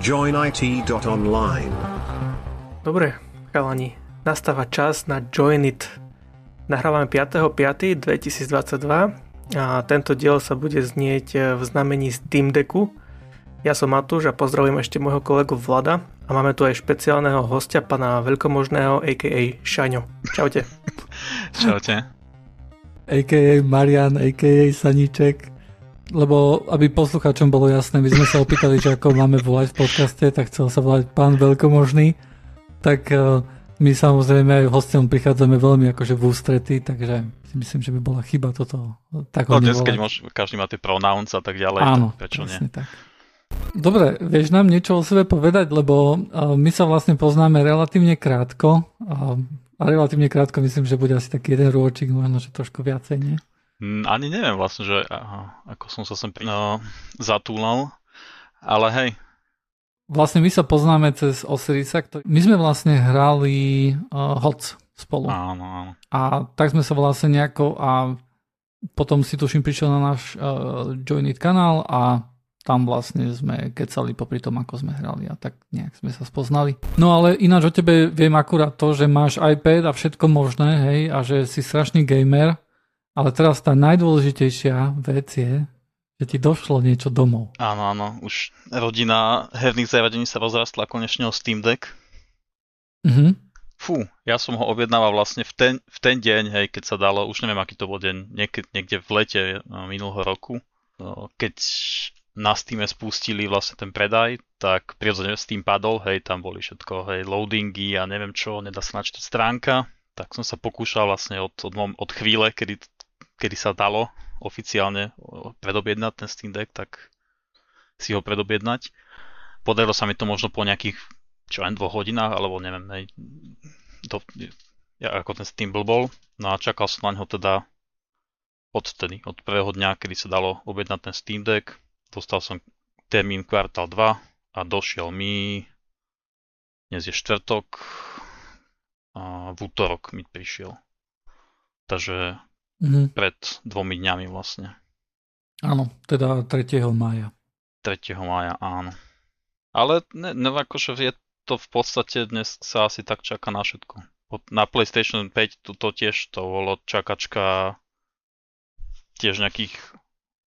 joinit.online. Dobre, chalani, nastáva čas na Join It. Nahrávame 5.5.2022 a tento diel sa bude znieť v znamení Steam Decku. Ja som Matúš a pozdravujem ešte môjho kolegu Vlada a máme tu aj špeciálneho hostia, pana veľkomožného, a.k.a. Šaňo. Čaute. Čaute. a.k.a. Marian, a.k.a. Saníček lebo aby poslucháčom bolo jasné, my sme sa opýtali, že ako máme volať v podcaste, tak chcel sa volať pán veľkomožný, tak uh, my samozrejme aj hostom prichádzame veľmi akože v ústrety, takže si myslím, že by bola chyba toto tak No dnes, keď môž, každý má tie pronouns a tak ďalej, Áno, tak prečo nie? tak. Dobre, vieš nám niečo o sebe povedať, lebo uh, my sa vlastne poznáme relatívne krátko a relatívne krátko myslím, že bude asi taký jeden rôčik, možno, že trošku viacej, nie? Mm, ani neviem vlastne, že aha, ako som sa sem no, zatúlal, ale hej. Vlastne my sa poznáme cez Osirisa, ktorý... my sme vlastne hrali uh, HOC spolu. Áno, áno. A tak sme sa vlastne nejako a potom si tuším prišiel na náš uh, Joinit kanál a tam vlastne sme kecali popri tom, ako sme hrali a tak nejak sme sa spoznali. No ale ináč o tebe viem akurát to, že máš iPad a všetko možné, hej, a že si strašný gamer ale teraz tá najdôležitejšia vec je, že ti došlo niečo domov. Áno, áno, už rodina herných zariadení sa rozrastla konečne o Steam Deck. Mhm. Fú, ja som ho objednával vlastne v ten, v ten deň, hej, keď sa dalo, už neviem, aký to bol deň, niekde, niekde v lete no, minulého roku, no, keď na Steam spustili vlastne ten predaj, tak prirodzene Steam padol, hej, tam boli všetko, hej, loadingy a neviem čo, nedá sa načítať stránka, tak som sa pokúšal vlastne od, od, od chvíle, kedy kedy sa dalo oficiálne predobjednať ten Steam Deck, tak si ho predobjednať. Podarilo sa mi to možno po nejakých, čo len dvoch hodinách, alebo neviem, hej, to, ja, ako ten Steam bol. No a čakal som na ňo teda od tedy, od prvého dňa, kedy sa dalo objednať ten Steam Deck. Dostal som termín kvartál 2 a došiel mi dnes je štvrtok a v útorok mi prišiel. Takže mm-hmm. pred dvomi dňami vlastne. Áno, teda 3. mája. 3. mája, áno. Ale ne, ne, akože je to v podstate dnes sa asi tak čaká na všetko. Na PlayStation 5 to, to tiež to bolo čakačka tiež nejakých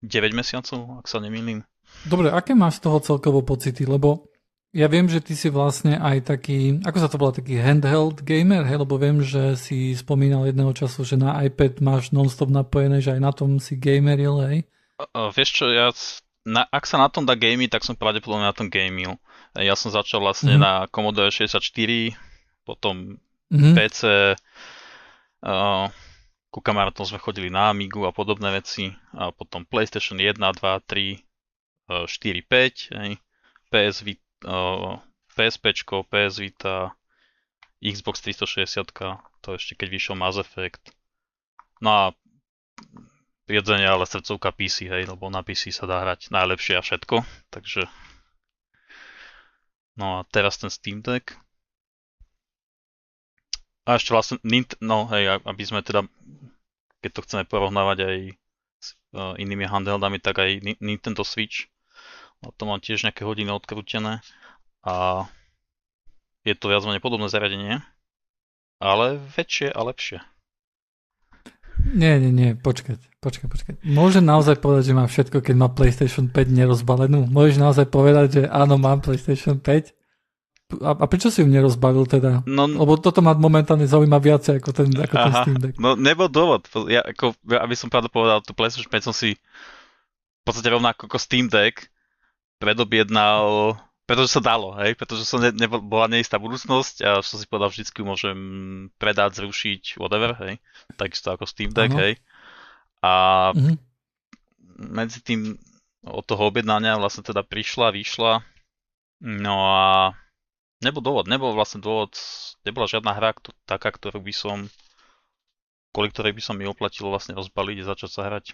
9 mesiacov, ak sa nemýlim. Dobre, aké máš z toho celkovo pocity? Lebo ja viem, že ty si vlastne aj taký, ako sa to volá, taký handheld gamer, hej, lebo viem, že si spomínal jedného času, že na iPad máš non-stop napojené, že aj na tom si gameril, hej? Uh, vieš čo, ja, na, ak sa na tom dá gamey, tak som pravdepodobne na tom gamil. Ja som začal vlastne mm-hmm. na Commodore 64, potom mm-hmm. PC, uh, ku kamarátom sme chodili na Amigu a podobné veci, a potom PlayStation 1, 2, 3, 4, 5, hej, PS Vita, PSP, PS Vita, Xbox 360, to ešte keď vyšiel Mass Effect. No a prirodzene ale srdcovka PC, hej, lebo na PC sa dá hrať najlepšie a všetko, takže no a teraz ten Steam Deck. A ešte vlastne, no hej, aby sme teda, keď to chceme porovnávať aj s uh, inými handheldami, tak aj Nintendo Switch to mám tiež nejaké hodiny odkrútené a je to viac menej podobné zariadenie, ale väčšie a lepšie. Nie, nie, nie, počkať, počkať, počkať. Môže naozaj povedať, že má všetko, keď má PlayStation 5 nerozbalenú? Môžeš naozaj povedať, že áno, mám PlayStation 5? A, a prečo si ju nerozbalil teda? No, Lebo toto ma momentálne zaujíma viacej ako ten, ako aha, ten Steam Deck. No nebol dôvod. Ja, ako, aby som pravdu povedal, tú PlayStation 5 som si v podstate rovnako ako Steam Deck predobjednal, pretože sa dalo, hej, pretože som ne, ne, bola neistá budúcnosť a som si povedal, vždycky môžem predať, zrušiť, whatever, hej, takisto ako Steam Deck, uh-huh. hej. A uh-huh. medzi tým od toho objednania vlastne teda prišla, vyšla, no a nebol dôvod, nebol vlastne dôvod, nebola žiadna hra kto, taká, ktorú by som, kvôli ktorej by som mi oplatilo vlastne rozbaliť a začať sa hrať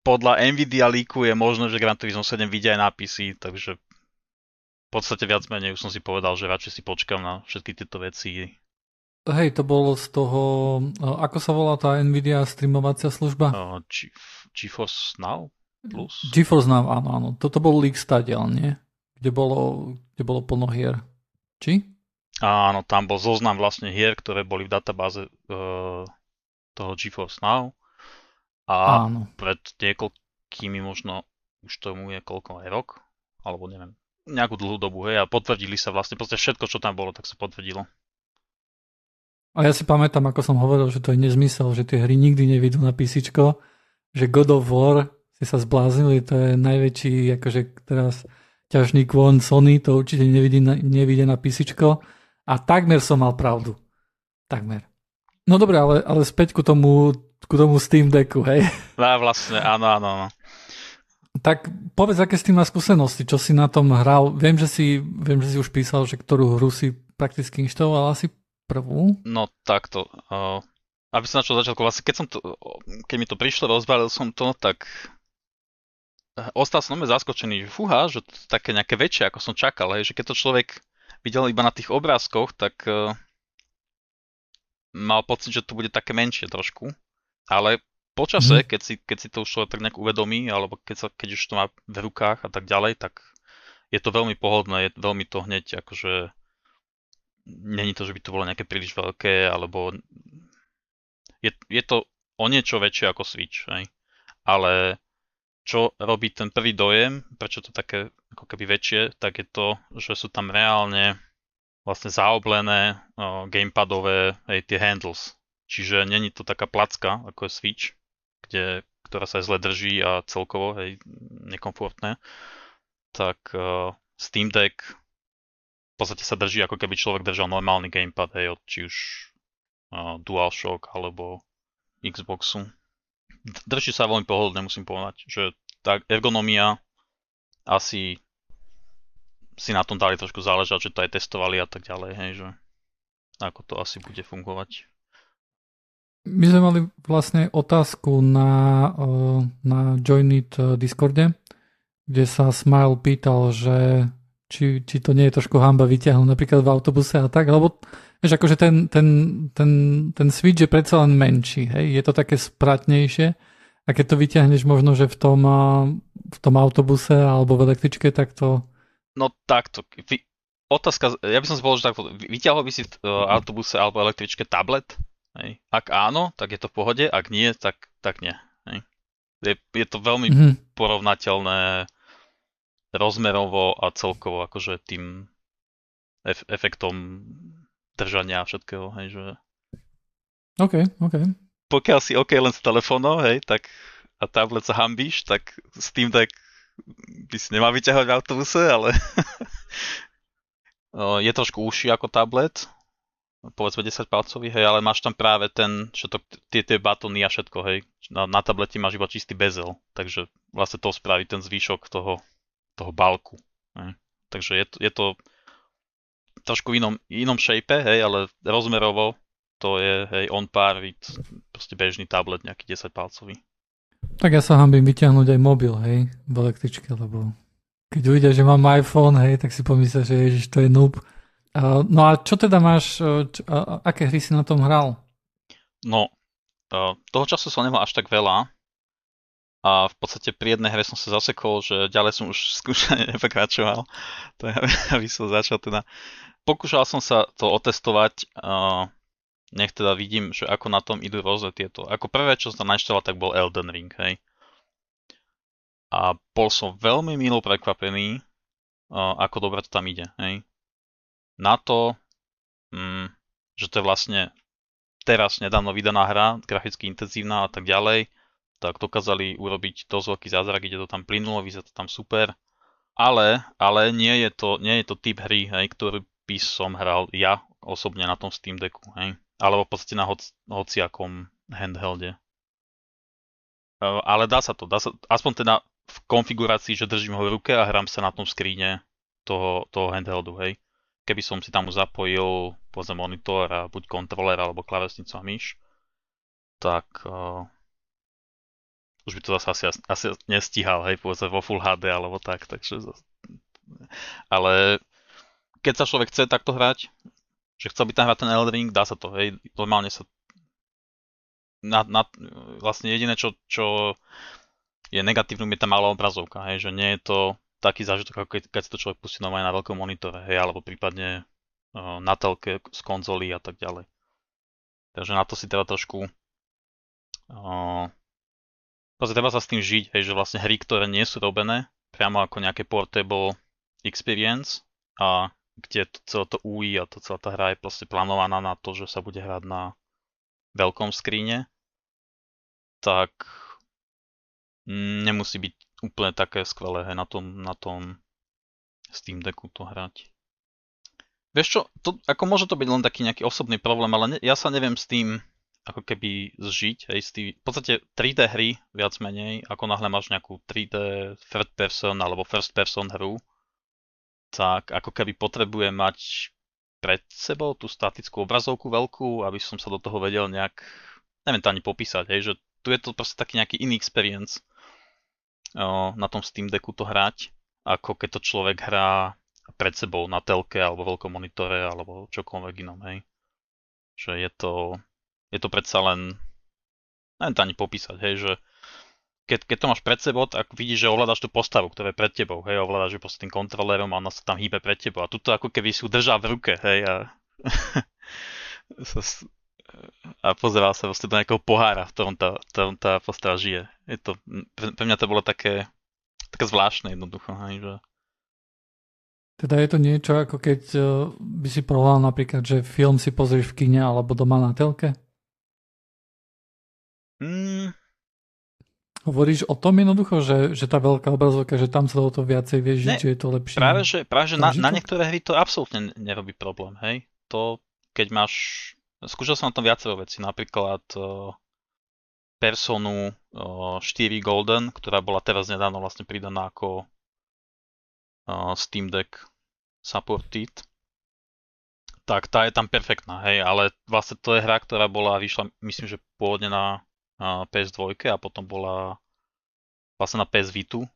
podľa Nvidia líku je možné, že Gran Turismo 7 vidia aj na PC, takže v podstate viac menej už som si povedal, že radšej si počkam na všetky tieto veci. Hej, to bolo z toho, ako sa volá tá Nvidia streamovacia služba? Uh, GeForce Now Plus? GeForce Now, áno, áno. Toto bol leak stadiel, nie? kde bolo, kde bolo plno hier. Či? Áno, tam bol zoznam vlastne hier, ktoré boli v databáze uh, toho GeForce Now. A Áno. pred niekoľkými možno, už tomu je koľko aj rok, alebo neviem, nejakú dlhú dobu, hej, a potvrdili sa vlastne, proste všetko, čo tam bolo, tak sa potvrdilo. A ja si pamätám, ako som hovoril, že to je nezmysel, že tie hry nikdy nevidú na PC, že God of War si sa zbláznili, to je najväčší, akože teraz ťažný kvon Sony, to určite nevidí na, nevidie na PC. A takmer som mal pravdu. Takmer. No dobre, ale, ale späť ku tomu, ku tomu Steam Decku, hej? No vlastne, áno, áno, áno. Tak povedz, aké s tým má skúsenosti, čo si na tom hral. Viem, že si, viem, že si už písal, že ktorú hru si prakticky inštaloval asi prvú. No takto. Uh, aby som začal, vlastne keď, som to, keď mi to prišlo, rozbalil som to, tak ostal som zaskočený, že fúha, že to také nejaké väčšie, ako som čakal, hej, že keď to človek videl iba na tých obrázkoch, tak uh, mal pocit, že to bude také menšie trošku. Ale počase, mm. keď, si, keď si to už človek tak nejak uvedomí, alebo keď, sa, keď už to má v rukách a tak ďalej, tak je to veľmi pohodné, je veľmi to hneď akože není to, že by to bolo nejaké príliš veľké, alebo je, je to o niečo väčšie ako Switch, hej. Ale čo robí ten prvý dojem, prečo to také ako keby väčšie, tak je to, že sú tam reálne vlastne zaoblené uh, gamepadové hej, tie handles. Čiže není to taká placka, ako je Switch, kde, ktorá sa zle drží a celkovo hej, nekomfortné. Tak uh, Steam Deck v podstate sa drží, ako keby človek držal normálny gamepad, hej, od či už uh, DualShock alebo Xboxu drží sa veľmi pohodlne, musím povedať, že tá ergonomia asi si na tom dali trošku záležať, že to aj testovali a tak ďalej, hej, že ako to asi bude fungovať. My sme mali vlastne otázku na, na Joinit Discorde, kde sa Smile pýtal, že či, či to nie je trošku hamba vyťahnuť napríklad v autobuse a tak, lebo Vieš, akože ten, ten, ten, ten switch je predsa len menší, hej? je to také spratnejšie a keď to vyťahneš možno, že v tom, v tom autobuse alebo v električke, tak to... No takto, otázka, ja by som si povedal, že takto, vyťahol by si v autobuse alebo električke tablet? Hej? Ak áno, tak je to v pohode, ak nie, tak, tak nie. Hej? Je, je to veľmi mm-hmm. porovnateľné rozmerovo a celkovo akože tým ef- efektom držania a všetkého, hej, že... OK, OK. Pokiaľ si OK len s telefónom, hej, tak a tablet sa hambíš, tak Steam Deck by si nemal vyťahovať v autobuse, ale je trošku užší ako tablet, povedzme 10 palcový, hej, ale máš tam práve ten, že to, tie, tie batony a všetko, hej. Na, na tablete máš iba čistý bezel, takže vlastne to spraví ten zvýšok toho, toho balku. Hej. Takže je to, je to trošku inom, inom shape, hej, ale rozmerovo to je, hej, on par with proste bežný tablet, nejaký 10 palcový. Tak ja sa hambím vyťahnuť aj mobil, hej, v električke, lebo keď uvidia, že mám iPhone, hej, tak si pomyslia, že ježiš, to je noob. No a čo teda máš, uh, uh, aké hry si na tom hral? No, uh, toho času som nemal až tak veľa, a v podstate pri jednej hre som sa zasekol, že ďalej som už skúšanie nepokračoval. To je, aby som začal teda pokúšal som sa to otestovať, nech teda vidím, že ako na tom idú rôzne tieto. Ako prvé, čo som našťala, tak bol Elden Ring, hej. A bol som veľmi milo prekvapený, ako dobre to tam ide, hej. Na to, um, že to je vlastne teraz nedávno vydaná hra, graficky intenzívna a tak ďalej, tak dokázali urobiť dosť veľký zázrak, ide to tam plynulo, vyzerá to tam super. Ale, ale nie je to, nie je to typ hry, hej, ktorý by som hral ja osobne na tom Steam Decku, hej? Alebo v podstate na hoc, hociakom handhelde. E, ale dá sa to, dá sa, aspoň teda v konfigurácii, že držím ho v ruke a hrám sa na tom skríne toho, toho handheldu, hej. Keby som si tam zapojil povedzme monitor a buď kontroler alebo klavesnicu a myš, tak uh, už by to zase asi, asi nestíhal, hej, povedzme vo Full HD alebo tak, takže ale keď sa človek chce takto hrať, že chce by tam hrať ten Elden dá sa to, hej, normálne sa na, na, vlastne jediné, čo, čo je negatívne, je tá malá obrazovka, hej, že nie je to taký zážitok, ako keď, keď si to človek pustí normálne na veľkom monitore, hej, alebo prípadne uh, na telke z konzolí a tak ďalej. Takže na to si treba trošku uh, treba sa s tým žiť, hej, že vlastne hry, ktoré nie sú robené priamo ako nejaké portable experience a kde to, celé to UI a to celá tá hra je proste plánovaná na to, že sa bude hrať na veľkom skríne, tak nemusí byť úplne také skvelé hej, na tom, na tom Steam Decku to hrať. Vieš čo, to, ako môže to byť len taký nejaký osobný problém, ale ne, ja sa neviem s tým ako keby zžiť, hej, s tým, v podstate 3D hry viac menej, ako náhle máš nejakú 3D third person alebo first person hru, tak ako keby potrebuje mať pred sebou tú statickú obrazovku veľkú, aby som sa do toho vedel nejak, neviem to ani popísať, hej, že tu je to proste taký nejaký iný experience na tom Steam Decku to hrať, ako keď to človek hrá pred sebou na telke alebo veľkom monitore alebo čokoľvek inom, hej. Že je to, je to predsa len, neviem to ani popísať, hej, že keď, keď to máš pred sebou, tak vidíš, že ovládaš tú postavu, ktorá je pred tebou, hej, ovládaš ju proste tým kontrolérom a ona sa tam hýbe pred tebou. A tuto ako keby si ju držal v ruke, hej, a, a pozeral sa vlastne do nejakého pohára, v ktorom tá, ktorom tá postava žije. Je to, pre, mňa to bolo také, také zvláštne jednoducho, hej, že teda je to niečo ako keď eh, by si povedal napríklad, že film si pozrieš v kine alebo doma na telke? Mm. Hovoríš o tom jednoducho, že, že tá veľká obrazovka, že tam sa o to viacej vieš že je to lepšie? Práve, že, práve, že na, na niektoré hry to absolútne nerobí problém, hej. To, keď máš... Skúšal som na tom viacero veci, napríklad uh, Personu uh, 4 Golden, ktorá bola teraz nedávno vlastne pridaná ako Steam Deck supported tak tá je tam perfektná, hej, ale vlastne to je hra, ktorá bola, vyšla, myslím, že pôvodne na PS2 a potom bola vlastne na PS Vitu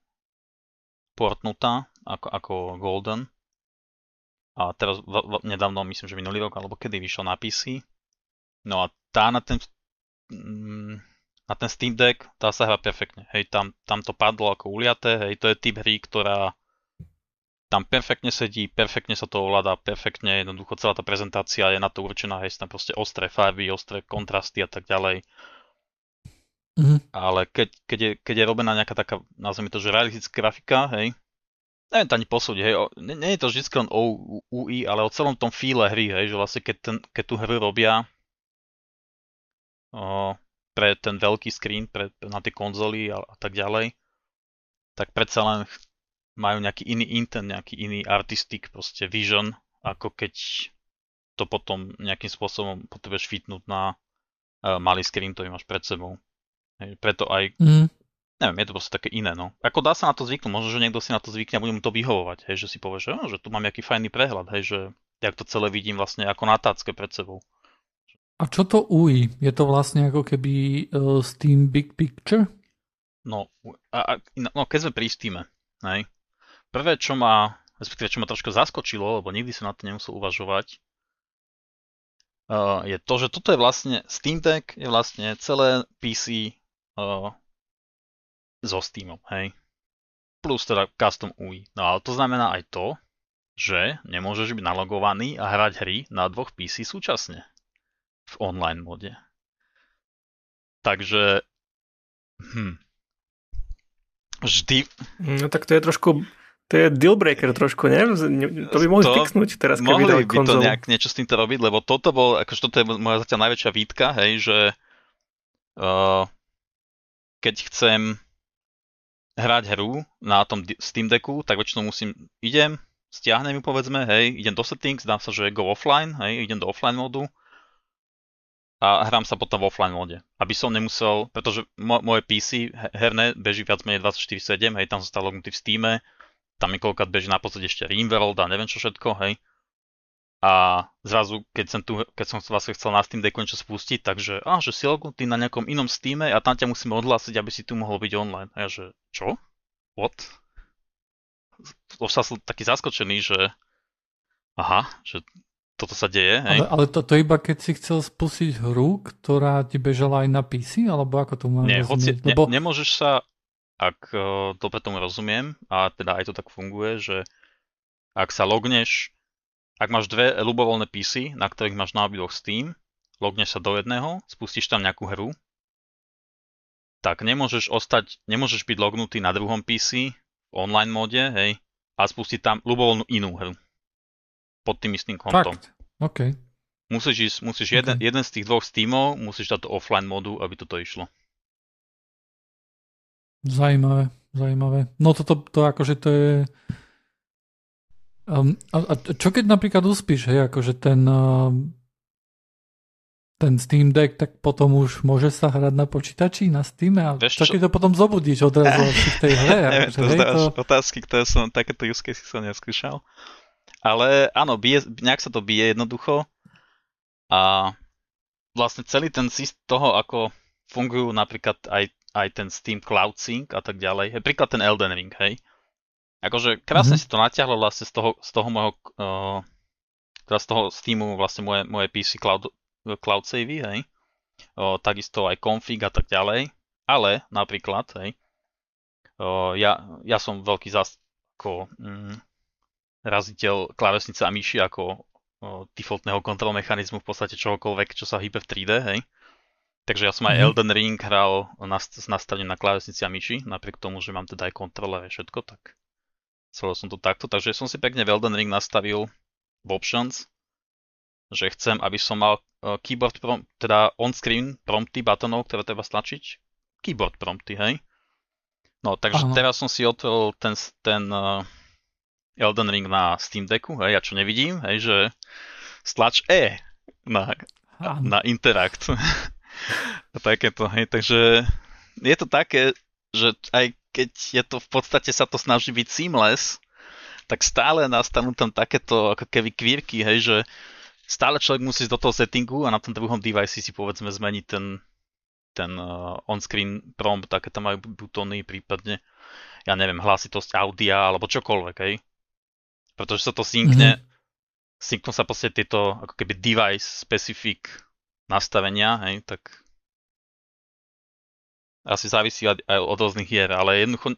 portnutá ako, ako Golden. A teraz v, v, nedávno, myslím, že minulý rok, alebo kedy vyšla na PC. No a tá na ten, mm, na ten Steam Deck, tá sa hrá perfektne. Hej, tam, tam to padlo ako uliaté, hej, to je typ hry, ktorá tam perfektne sedí, perfektne sa to ovláda, perfektne, jednoducho celá tá prezentácia je na to určená, hej, tam proste ostré farby, ostré kontrasty a tak ďalej. Mm-hmm. Ale keď, keď, je, keď je robená nejaká taká, nazvime to, že realistická grafika, hej, neviem to ani posúdiť, hej, nie, nie je to vždy len o UI, ale o celom tom fíle hry, hej, že vlastne keď, ten, keď tú hru robia o, pre ten veľký screen, pre, na tie konzoly a, a tak ďalej, tak predsa len majú nejaký iný intent, nejaký iný artistic proste vision, ako keď to potom nejakým spôsobom potrebuješ fitnúť na uh, malý screen, ktorý máš pred sebou. Hej, preto aj, mm. neviem, je to proste také iné, no. Ako dá sa na to zvyknúť, možno, že niekto si na to zvykne a bude mu to vyhovovať, hej, že si povie, že, no, že tu mám nejaký fajný prehľad, hej, že jak to celé vidím vlastne ako na tácke pred sebou. A čo to UI? Je to vlastne ako keby uh, Steam Big Picture? No, a, a, no keď sme pri Steam, hej, prvé, čo ma, respektíve čo ma trošku zaskočilo, lebo nikdy som na to nemusel uvažovať, uh, je to, že toto je vlastne Steam Deck, je vlastne celé PC uh, so Steamom, hej. Plus teda custom UI. No ale to znamená aj to, že nemôžeš byť nalogovaný a hrať hry na dvoch PC súčasne. V online mode. Takže... Hm. Vždy... No tak to je trošku... To je dealbreaker trošku, ne? To by mohli to, fixnúť teraz, keby mohli by to nejak niečo s týmto robiť, lebo toto bol, akože toto je moja zatiaľ najväčšia výtka, hej, že uh, keď chcem hrať hru na tom Steam Decku, tak väčšinou musím, idem, stiahnem ju povedzme, hej, idem do settings, dám sa, že go offline, hej, idem do offline modu a hrám sa potom v offline mode. Aby som nemusel, pretože moje PC herné beží viac menej 24-7, hej, tam som stále lognutý v Steam, tam mi koľkát beží na podstate ešte Rimworld a neviem čo všetko, hej a zrazu, keď som, tu, keď som vlastne chcel na Steam Decku niečo spustiť, takže, a, že si lognutý na nejakom inom Steame a tam ťa musíme odhlásiť, aby si tu mohol byť online. A ja, že, čo? What? Už som taký zaskočený, že aha, že toto sa deje. Hej? Ale, ale to, to iba keď si chcel spustiť hru, ktorá ti bežala aj na PC, alebo ako to mám Nie, hoci, lebo... ne, nemôžeš sa ak uh, dobre tomu rozumiem, a teda aj to tak funguje, že ak sa logneš, ak máš dve ľubovoľné PC, na ktorých máš na obidvoch Steam, logneš sa do jedného, spustíš tam nejakú hru, tak nemôžeš ostať, nemôžeš byť lognutý na druhom PC v online móde, hej, a spustiť tam ľubovoľnú inú hru. Pod tým istým kontom. Fakt? OK. Musíš, ísť, musíš okay. jeden, jeden z tých dvoch Steamov, musíš dať do offline modu, aby toto išlo. Zajímavé, zajímavé. No toto to akože to je... Um, a, a čo keď napríklad uspíš, hej, akože ten um, ten Steam Deck, tak potom už môže sa hrať na počítači, na Steam a čo keď to potom zobudíš odrazu v tej hre. Neviem, to hej, to... otázky, ktoré som, takéto use case som neskúšal. Ale áno, bije, nejak sa to bije jednoducho a vlastne celý ten systém toho, ako fungujú napríklad aj aj ten Steam Cloud Sync a tak ďalej. Príklad ten Elden Ring, hej. Akože krásne mm-hmm. si to natiahlo vlastne z toho, z toho môjho, uh, teda z toho Steamu vlastne moje, moje PC Cloud, Cloud Savey, hej. Uh, takisto aj config a tak ďalej. Ale napríklad, hej, uh, ja, ja som veľký zas, ako mm, raziteľ klávesnice a myši ako defaultného kontrol mechanizmu v podstate čohokoľvek, čo sa hýbe v 3D, hej. Takže ja som aj mm-hmm. Elden Ring hral na, s nastavením na klávesnici a myši, napriek tomu, že mám teda aj kontrole a všetko, tak celé som to takto. Takže som si pekne v Elden Ring nastavil v options, že chcem, aby som mal keyboard prom- teda on-screen prompty butonov, ktoré treba stlačiť. Keyboard prompty, hej? No, takže Aha. teraz som si otvoril ten, ten uh, Elden Ring na Steam Decku, hej, ja čo nevidím, hej, že stlač E na, na Interact. a takéto, hej, takže je to také, že aj keď je to v podstate sa to snaží byť seamless, tak stále nastanú tam takéto ako keby kvírky, hej, že stále človek musí do toho settingu a na tom druhom device si povedzme zmeniť ten, ten uh, on-screen prompt, také tam majú butóny, prípadne, ja neviem, hlasitosť audia alebo čokoľvek, hej. Pretože sa to synkne, mm-hmm. synknú sa proste tieto ako keby device specific nastavenia, hej, tak asi závisí aj od rôznych hier, ale jednoducho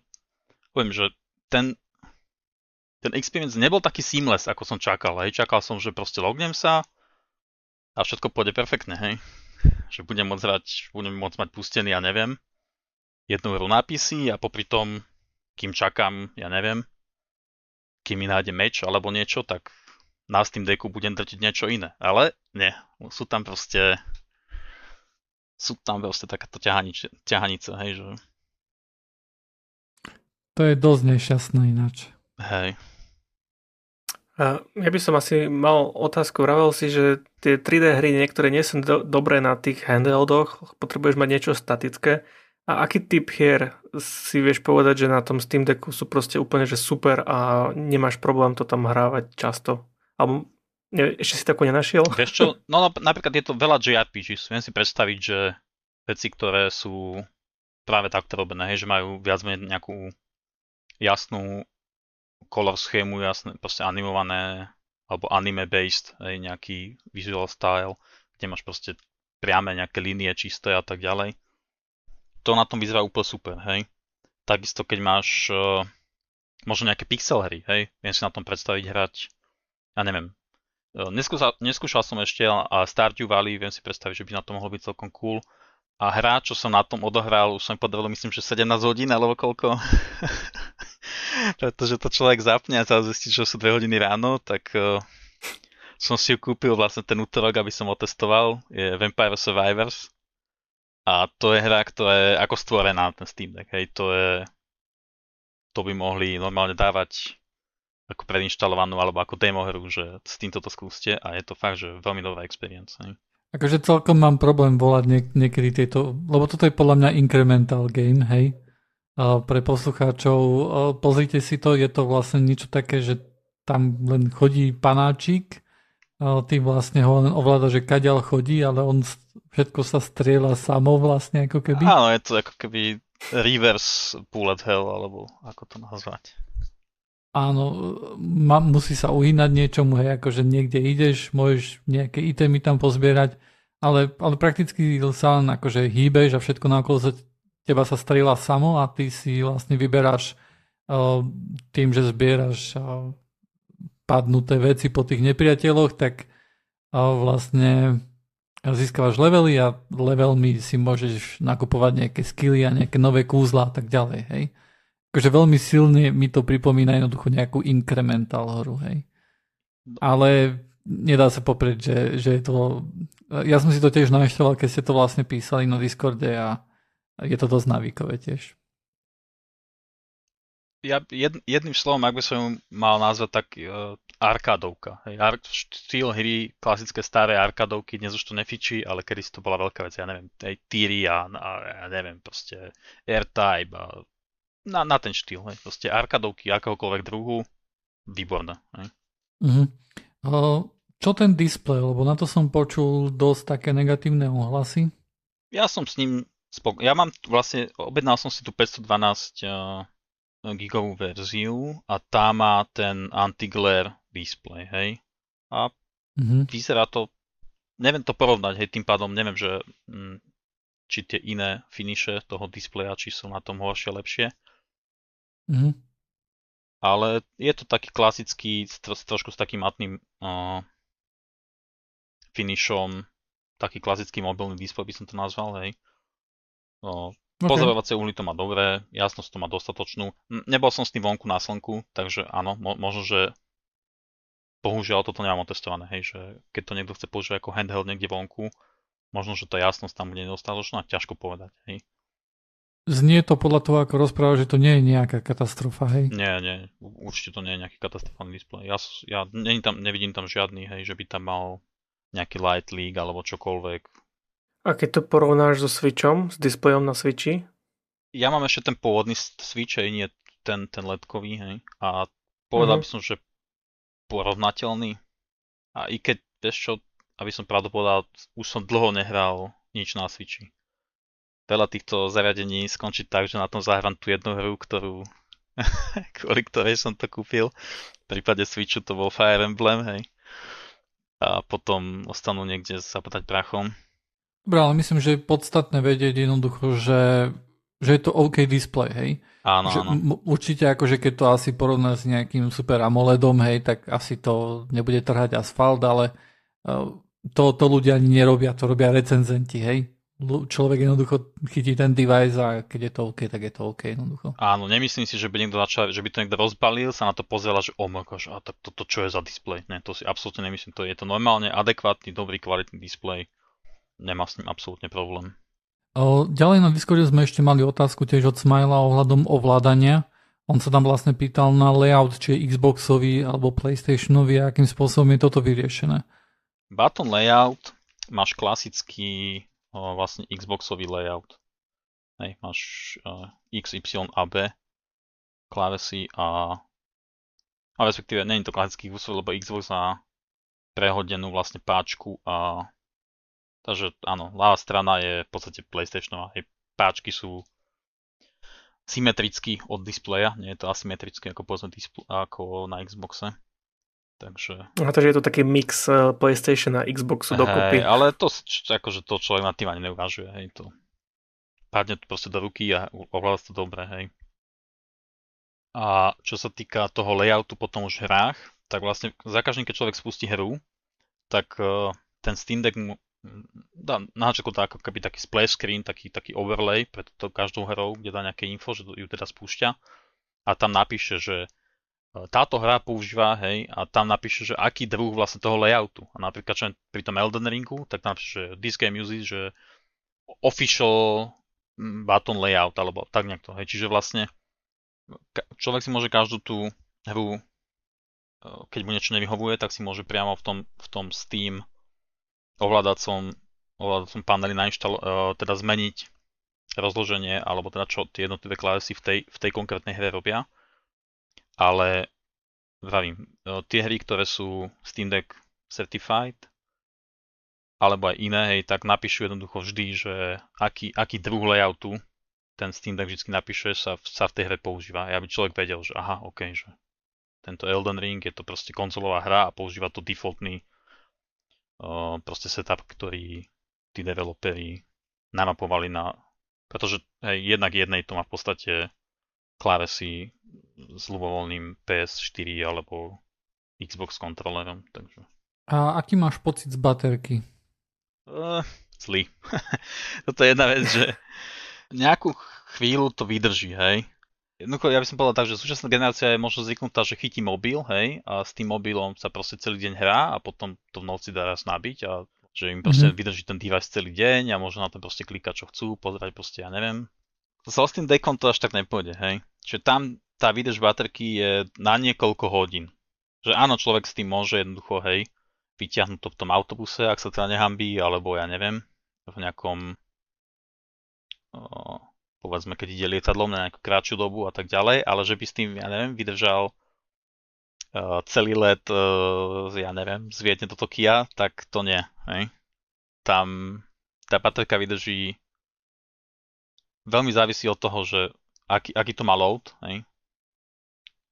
poviem, že ten, ten experience nebol taký seamless, ako som čakal. Hej. Čakal som, že proste lognem sa a všetko pôjde perfektne, hej. Že budem môcť hrať, budem môcť mať pustený, ja neviem, jednu hru nápisy a popri tom, kým čakám, ja neviem, kým mi nájde meč alebo niečo, tak na Steam Decku budem drtiť niečo iné. Ale nie, sú tam proste sú tam proste takáto ťahanice, ťahanice, hej, že... To je dosť nešťastné ináč. Hej. A ja by som asi mal otázku. Vravel si, že tie 3D hry niektoré nie sú do, dobré na tých handheldoch, potrebuješ mať niečo statické. A aký typ hier si vieš povedať, že na tom Steam Decku sú proste úplne že super a nemáš problém to tam hrávať často? Alebo ne, ešte si takú nenašiel? Vieš čo, no napríklad je to veľa JRPG, viem si predstaviť, že veci, ktoré sú práve takto robené, hej, že majú viac menej nejakú jasnú color schému, jasné, proste animované alebo anime-based, hej, nejaký visual style, kde máš proste priame nejaké linie čisté a tak ďalej. To na tom vyzerá úplne super, hej. Takisto keď máš uh, možno nejaké pixel hry, hej, viem si na tom predstaviť hrať ja neviem, e, neskúšal, neskúšal som ešte, a Stardew Valley viem si predstaviť, že by na to mohlo byť celkom cool. A hra, čo som na tom odohral, už som povedal, myslím, že 17 hodín alebo koľko. Pretože to človek zapne a sa zistí, že sú 2 hodiny ráno, tak uh, som si ju kúpil vlastne ten útorok, aby som otestoval. Je Vampire Survivors. A to je hra, ktorá je ako stvorená ten Steam Deck. Hej, to je... To by mohli normálne dávať ako predinštalovanú alebo ako demo hru, že s týmto to skúste a je to fakt, že veľmi dobrá experience. Hej. Akože celkom mám problém volať niek- niekedy tieto, lebo toto je podľa mňa incremental game, hej. A pre poslucháčov, pozrite si to, je to vlastne niečo také, že tam len chodí panáčik, ty vlastne ho len ovláda, že kaďal chodí, ale on všetko sa strieľa samo vlastne ako keby. Áno, je to ako keby reverse bullet hell, alebo ako to nazvať áno, ma, musí sa uhýnať niečomu, hej, akože niekde ideš, môžeš nejaké itemy tam pozbierať, ale, ale prakticky sa len akože hýbeš a všetko naokolo sa teba sa strieľa samo a ty si vlastne vyberáš uh, tým, že zbieraš uh, padnuté veci po tých nepriateľoch, tak vlastne získavaš levely a levelmi si môžeš nakupovať nejaké skilly a nejaké nové kúzla a tak ďalej, hej. Akože veľmi silne mi to pripomína jednoducho nejakú incremental hru, hej. Ale nedá sa poprieť, že, že je to... Ja som si to tiež nainštaloval, keď ste to vlastne písali na Discorde a je to dosť návykové tiež. Ja jed, jedným slovom, ak by som mal nazvať, tak uh, arkádovka. Hej, ar, štýl hry, klasické staré arkádovky, dnes už to nefičí, ale kedy si to bola veľká vec, ja neviem, hej, Tyrian a ja neviem, proste Airtype a na, na ten štýl, hej, proste arkádovky akéhokoľvek druhu, výborné. Hej. Uh-huh. Uh, čo ten displej, lebo na to som počul dosť také negatívne ohlasy. Ja som s ním spok- Ja mám vlastne, objednal som si tu 512 uh, gigovú verziu a tá má ten anti-glare display, hej. A mm-hmm. vyzerá to, neviem to porovnať, hej, tým pádom neviem, že hm, či tie iné finiše toho displeja, či sú na tom horšie, lepšie. Mm-hmm. Ale je to taký klasický, trošku s takým matným uh, finishom, taký klasický mobilný displej by som to nazval, hej. No, okay. Pozorovacie uhly to má dobré, jasnosť to má dostatočnú. Nebol som s tým vonku na slnku, takže áno, mo- možno, že bohužiaľ toto nemám otestované, hej, že keď to niekto chce používať ako handheld niekde vonku, možno, že tá jasnosť tam bude nedostatočná, ťažko povedať, hej. Znie to podľa toho, ako rozpráva, že to nie je nejaká katastrofa, hej? Nie, nie, určite to nie je nejaký katastrofálny displej. Ja, ja tam, nevidím tam žiadny, hej, že by tam mal nejaký Light League alebo čokoľvek. A keď to porovnáš so Switchom, s displejom na Switchi? Ja mám ešte ten pôvodný Switch, aj nie ten, ten ledkový, hej. A povedal mm-hmm. by som, že porovnateľný. A i keď, vieš čo, aby som pravdu povedal, už som dlho nehral nič na Switchi. Veľa týchto zariadení skončí tak, že na tom zahrám tú jednu hru, ktorú kvôli ktorej som to kúpil. V prípade Switchu to bol Fire Emblem, hej a potom ostanú niekde zapadať prachom. Dobre, ale myslím, že je podstatné vedieť jednoducho, že, že je to OK display, hej? Áno, že, áno. Určite akože keď to asi porovná s nejakým super AMOLEDom, hej, tak asi to nebude trhať asfalt, ale uh, to, to ľudia ani nerobia, to robia recenzenti, hej? človek jednoducho chytí ten device a keď je to OK, tak je to OK jednoducho. Áno, nemyslím si, že by, niekto začal, že by to niekto rozbalil, sa na to pozeral, že oh a tak toto to, čo je za displej. Ne, to si absolútne nemyslím. To je to normálne adekvátny, dobrý, kvalitný displej. Nemá s ním absolútne problém. Ďalej na Discorde sme ešte mali otázku tiež od Smila ohľadom ovládania. On sa tam vlastne pýtal na layout, či je Xboxový alebo PlayStationový a akým spôsobom je toto vyriešené. Button layout máš klasický vlastne Xboxový layout. Hej, máš uh, X, Y a B klávesy a a respektíve není to klasický Xbox, lebo Xbox má prehodenú vlastne páčku a takže áno, ľavá strana je v podstate PlayStationová. Hej, páčky sú symetricky od displeja, nie je to asymetrické ako povedzme disple- ako na Xboxe. Takže... A takže je to taký mix uh, PlayStation a Xboxu hey, dokopy. ale to, akože to človek nad tým ani neuvažuje, hej, to padne to proste do ruky a ovláda to dobre, hej. A čo sa týka toho layoutu potom už v hrách, tak vlastne za každým, keď človek spustí hru, tak uh, ten Steam Deck mu dá na začiatku to ako keby taký splash screen, taký, taký overlay pre to každou hrou, kde dá nejaké info, že ju teda spúšťa a tam napíše, že táto hra používa, hej, a tam napíše, že aký druh vlastne toho layoutu. A napríklad, čo pri tom Elden Ringu, tak tam napíše, že this game uses, že official mm, button layout, alebo tak nejak to, hej. Čiže vlastne človek si môže každú tú hru, e, keď mu niečo nevyhovuje, tak si môže priamo v tom, v tom Steam ovládacom, ovládacom paneli nainštalo, e, teda zmeniť rozloženie, alebo teda čo tie jednotlivé klávesy v tej, v tej konkrétnej hre robia ale vravím, e, tie hry, ktoré sú Steam Deck Certified, alebo aj iné, hej, tak napíšu jednoducho vždy, že aký, aký druh layoutu ten Steam Deck vždy napíše, sa, sa v tej hre používa. Ja by človek vedel, že aha, ok, že tento Elden Ring je to proste konzolová hra a používa to defaultný proste setup, ktorý tí developeri namapovali na Pretože hej, jednak jednej to má v podstate klávesy s ľubovoľným PS4 alebo Xbox kontrolerom. Takže. A aký máš pocit z baterky? Uh, zlý. Toto je jedna vec, že nejakú chvíľu to vydrží, hej. Jednoducho, ja by som povedal tak, že súčasná generácia je možno zvyknutá, že chytí mobil, hej, a s tým mobilom sa proste celý deň hrá a potom to v noci dá raz nabiť a že im proste mm-hmm. vydrží ten device celý deň a môžu na to proste klikať, čo chcú, pozerať proste, ja neviem. S tým dekom to až tak nepôjde, hej. Čiže tam tá výdrž baterky je na niekoľko hodín. Že áno, človek s tým môže jednoducho, hej, vyťahnuť to v tom autobuse, ak sa teda nehambí, alebo ja neviem, v nejakom o, povedzme, keď ide lietadlom na nejakú kratšiu dobu a tak ďalej, ale že by s tým, ja neviem, vydržal uh, celý let, uh, ja neviem, z Viedne do Tokia, tak to nie. Hej. Tam tá baterka vydrží veľmi závisí od toho, že aký, aký to má load, hej.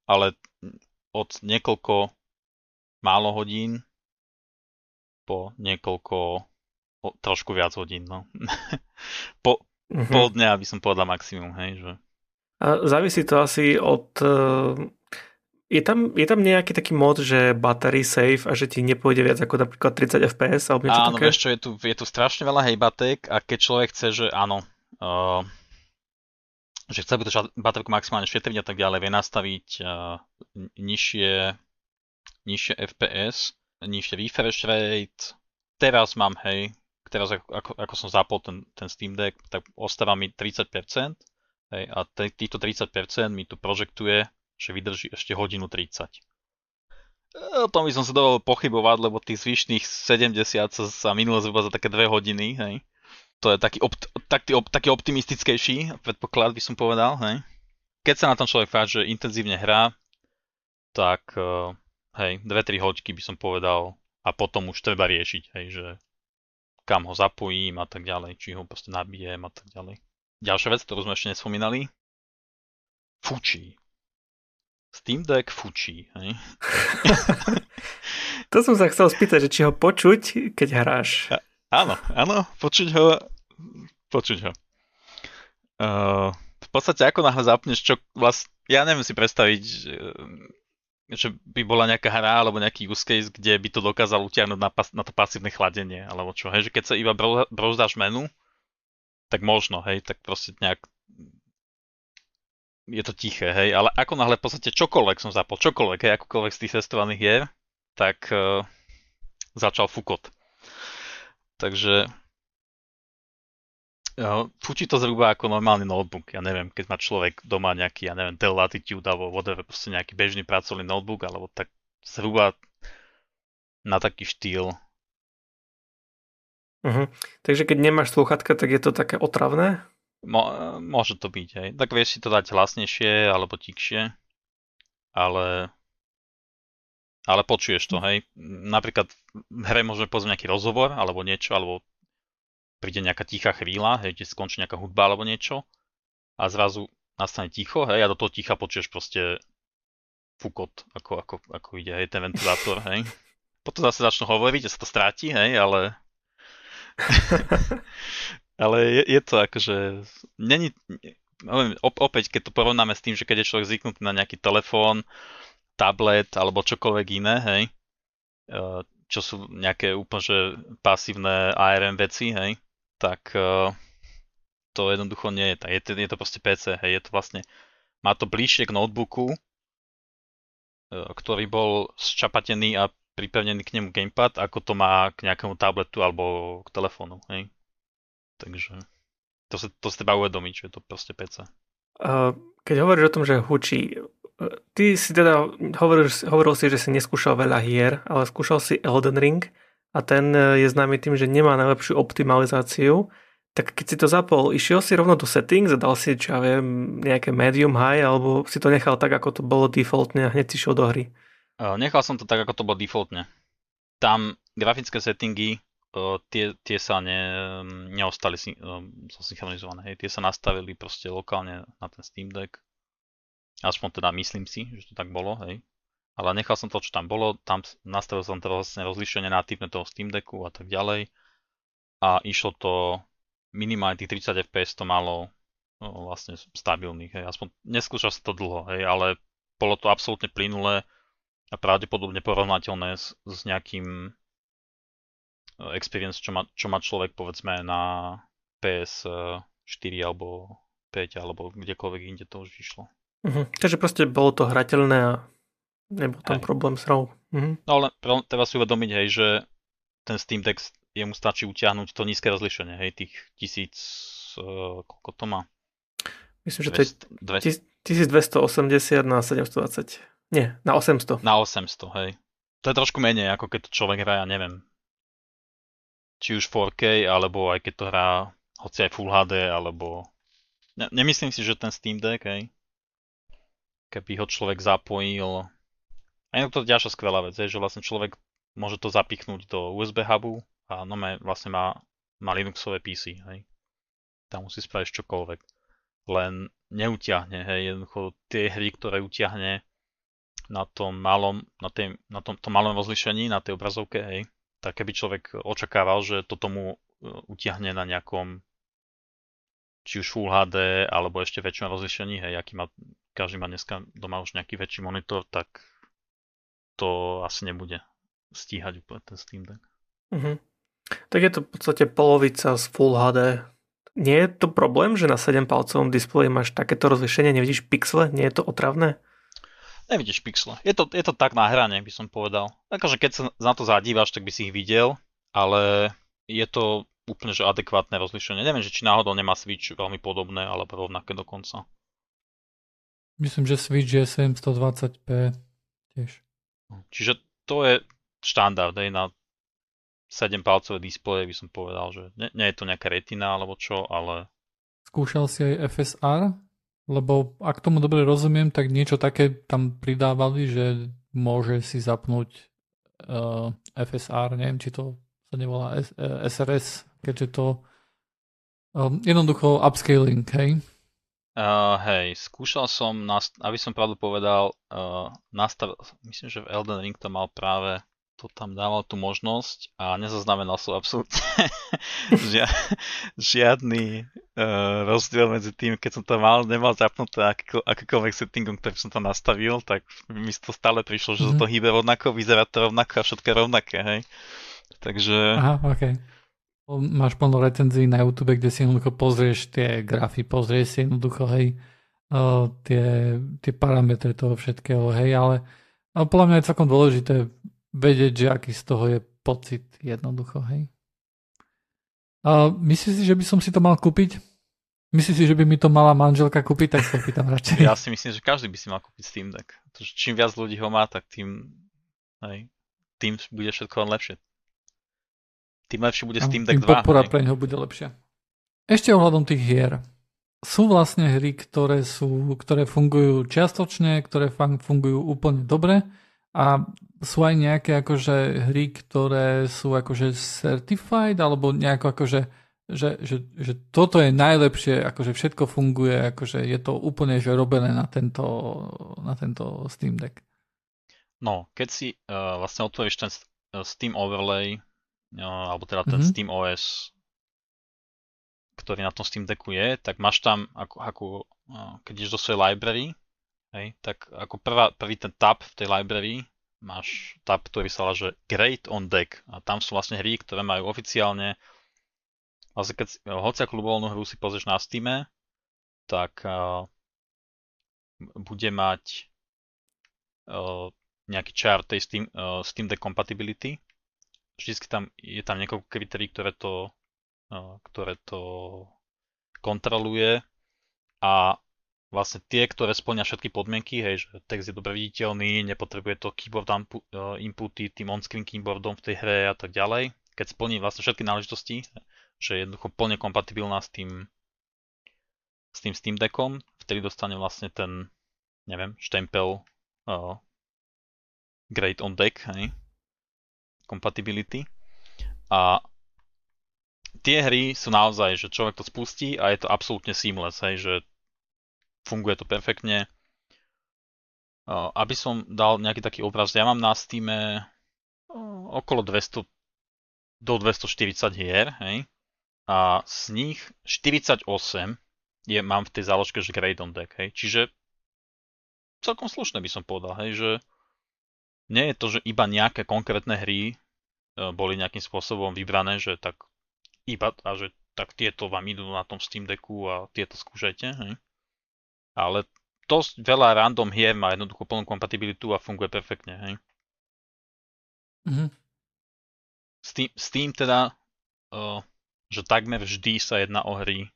ale od niekoľko málo hodín po niekoľko o, trošku viac hodín, no. po, mm-hmm. pol dňa by som povedal maximum, hej, že. A závisí to asi od... Uh, je tam, je tam nejaký taký mod, že battery safe a že ti nepôjde viac ako napríklad 30 fps alebo niečo áno, také? vieš čo, je tu, je tu strašne veľa hejbatek a keď človek chce, že áno, uh, že chce by to baterku maximálne šetriť a tak ďalej, vie nastaviť uh, nižšie, nižšie FPS, nižšie refresh rate. Teraz mám, hej, teraz ako, ako, som zapol ten, ten Steam Deck, tak ostáva mi 30%, hej, a t- týchto 30% mi tu projektuje, že vydrží ešte hodinu 30. O tom by som sa dovolil pochybovať, lebo tých zvyšných 70 sa, sa minulo zhruba za také 2 hodiny, hej. To je taký, opt- taký, op- taký optimistickejší predpoklad by som povedal, hej. Keď sa na tom človek fakt, že intenzívne hrá, tak uh, hej, 2-3 hoďky by som povedal a potom už treba riešiť, hej, že kam ho zapojím a tak ďalej, či ho proste nabijem a tak ďalej. Ďalšia vec, ktorú sme ešte nespomínali, fučí. Steam Deck fučí, hej? to som sa chcel spýtať, že či ho počuť, keď hráš. A, áno, áno, počuť ho, počuť ho. Uh, v podstate ako náhle zapneš, čo vlastne, ja neviem si predstaviť, že by bola nejaká hra alebo nejaký use case, kde by to dokázal utiahnuť na, pas, na to pasívne chladenie, alebo čo, hej, že keď sa iba brouzáš menu, tak možno, hej, tak proste nejak je to tiché, hej, ale ako náhle v podstate čokoľvek som zapol, čokoľvek, hej, akokoľvek z tých testovaných hier, tak uh, začal fukot. Takže Fučí to zhruba ako normálny notebook. Ja neviem, keď má človek doma nejaký, ja neviem, Dell Latitude alebo whatever, proste nejaký bežný pracovný notebook, alebo tak zhruba na taký štýl. Uh-huh. Takže keď nemáš sluchatka, tak je to také otravné? Mo- môže to byť, hej. Tak vieš si to dať hlasnejšie alebo tikšie, ale ale počuješ to, hej. Napríklad v hre môžeme pozrieť nejaký rozhovor alebo niečo, alebo príde nejaká tichá chvíľa, hej, kde skončí nejaká hudba alebo niečo a zrazu nastane ticho, hej, a do toho ticha počuješ proste fukot, ako, ako, ako ide, hej, ten ventilátor, hej. Potom zase začnú hovoriť, že sa to stráti, hej, ale... ale je, je to akože... Není... Opäť, keď to porovnáme s tým, že keď je človek zvyknutý na nejaký telefón, tablet alebo čokoľvek iné, hej, e, čo sú nejaké úplne že pasívne ARM veci, hej, tak uh, to jednoducho nie je. Je to, je to proste PC, hej, je to vlastne, má to bližšie k notebooku, uh, ktorý bol zčapatený a pripevnený k nemu gamepad, ako to má k nejakému tabletu alebo k telefónu, hej. Takže to sa, to sa treba uvedomiť, že je to proste PC. Uh, keď hovoríš o tom, že hučí, ty si teda hovoril, hovoril si, že si neskúšal veľa hier, ale skúšal si Elden Ring a ten e, je známy tým, že nemá najlepšiu optimalizáciu, tak keď si to zapol, išiel si rovno do settings a dal si, čo ja viem, nejaké medium high, alebo si to nechal tak, ako to bolo defaultne a hneď si šiel do hry? Nechal som to tak, ako to bolo defaultne. Tam grafické settingy, tie, tie sa ne, neostali synchronizované. Hej. Tie sa nastavili proste lokálne na ten Steam Deck. Aspoň teda myslím si, že to tak bolo, hej ale nechal som to, čo tam bolo, tam nastavil som to vlastne rozlišenie na typne toho Steam Decku a tak ďalej a išlo to minimálne tých 30 fps to malo no, vlastne stabilných, hej. Aspoň neskúšal sa to dlho, hej, ale bolo to absolútne plynulé a pravdepodobne porovnateľné s, s nejakým eh, experience, čo má, čo má človek povedzme na PS4 alebo 5 alebo kdekoľvek inde to už vyšlo. Uh-huh. Takže proste bolo to hrateľné a nebol tam Aj. problém s RAW. Uh-huh. No ale treba si uvedomiť, hej, že ten Steam Deck jemu stačí utiahnuť to nízke rozlišenie, hej, tých tisíc, uh, koľko to má? Myslím, že to je 1280 na 720. Nie, na 800. Na 800, hej. To je trošku menej, ako keď to človek hrá, ja neviem. Či už 4K, alebo aj keď to hrá hoci aj Full HD, alebo... Ne, nemyslím si, že ten Steam Deck, hej, keby ho človek zapojil... A je to ďalšia skvelá vec, hej, že vlastne človek môže to zapichnúť do USB hubu a no vlastne má, má Linuxové PC, hej. Tam musí spraviť čokoľvek. Len neutiahne, hej, jednoducho tie hry, ktoré utiahne na tom malom, na, tej, na tom, tom malom rozlišení, na tej obrazovke, hej, tak keby človek očakával, že to tomu e, utiahne na nejakom či už Full HD, alebo ešte väčšom rozlišení, hej, aký má, každý má dneska doma už nejaký väčší monitor, tak to asi nebude stíhať úplne ten Steam Deck. Uh-huh. Tak je to v podstate polovica z Full HD. Nie je to problém, že na 7 palcovom displeji máš takéto rozlišenie, nevidíš pixle? Nie je to otravné? Nevidíš pixle. Je to, je to tak na hrane, by som povedal. Akože keď sa na to zadívaš, tak by si ich videl, ale je to úplne že adekvátne rozlišenie. Neviem, že či náhodou nemá Switch veľmi podobné, alebo rovnaké dokonca. Myslím, že Switch je 720p tiež. Čiže to je štandard, aj na 7-palcové displeje by som povedal, že nie, nie je to nejaká retina alebo čo, ale... Skúšal si aj FSR? Lebo ak tomu dobre rozumiem, tak niečo také tam pridávali, že môže si zapnúť uh, eh, FSR, neviem, či to sa nevolá S- uh, eh, SRS, keďže to um, jednoducho upscaling, hej? Uh, hej, skúšal som, nast- aby som pravdu povedal, uh, nastav- myslím, že v Elden Ring to mal práve to tam dával tú možnosť a nezaznamenal som absolútne žia, žiadny uh, rozdiel medzi tým, keď som to mal, nemal zapnuté aký, akýkoľvek settingom, ktorý som tam nastavil, tak mi to stále prišlo, že mm-hmm. to hýbe rovnako, vyzerá to rovnako a všetko rovnaké, hej. Takže... Aha, okay. Máš plno recenzií na YouTube, kde si jednoducho pozrieš tie grafy, pozrieš si jednoducho, hej, uh, tie, tie parametre toho všetkého, hej, ale, ale podľa mňa je celkom dôležité vedieť, že aký z toho je pocit jednoducho, hej. A myslíš si, že by som si to mal kúpiť? Myslíš si, že by mi to mala manželka kúpiť, tak sa pýtam radšej. Ja si myslím, že každý by si mal kúpiť Steam Deck. Čím viac ľudí ho má, tak tým, hej, tým bude všetko len lepšie. Tým lepšie bude Steam Deck 2. podpora pre neho bude lepšia. Ešte ohľadom tých hier. Sú vlastne hry, ktoré, sú, ktoré fungujú čiastočne, ktoré fungujú úplne dobre a sú aj nejaké akože hry, ktoré sú akože certified, alebo nejako akože že, že, že toto je najlepšie, akože všetko funguje, akože je to úplne že robené na tento, na tento Steam Deck. No, keď si uh, vlastne otvoríš ten Steam Overlay, alebo teda ten mm-hmm. Steam OS, ktorý na tom Steam Decku je, tak máš tam, ako, ako keď ideš do svojej library, Hej, tak ako prvá, prvý ten tab v tej library máš tab, ktorý sa volá, že Great on Deck a tam sú vlastne hry, ktoré majú oficiálne vlastne keď hoci akú ľubovoľnú hru si pozrieš na Steam, tak uh, bude mať uh, nejaký chart tej Steam, uh, Steam Deck compatibility. Vždycky tam je tam niekoľko kritérií, ktoré to, uh, ktoré to kontroluje a vlastne tie, ktoré splňa všetky podmienky, hej, že text je dobre viditeľný, nepotrebuje to keyboard e, inputy tým on-screen keyboardom v tej hre a tak ďalej. Keď splní vlastne všetky náležitosti, že je jednoducho plne kompatibilná s tým, s tým Steam Deckom, vtedy dostane vlastne ten, neviem, štempel uh, Great on Deck, hej, compatibility. A tie hry sú naozaj, že človek to spustí a je to absolútne seamless, hej, že funguje to perfektne. Aby som dal nejaký taký obraz, ja mám na Steam okolo 200 do 240 hier, hej. a z nich 48 je, mám v tej záložke, že Grade on Deck, hej. Čiže celkom slušné by som povedal, hej, že nie je to, že iba nejaké konkrétne hry e, boli nejakým spôsobom vybrané, že tak iba, a že tak tieto vám idú na tom Steam Decku a tieto skúšajte, hej. Ale dosť veľa random hier má jednoducho plnú kompatibilitu a funguje perfektne, hej. Mm-hmm. Steam, Steam teda, uh, že takmer vždy sa jedná o hry,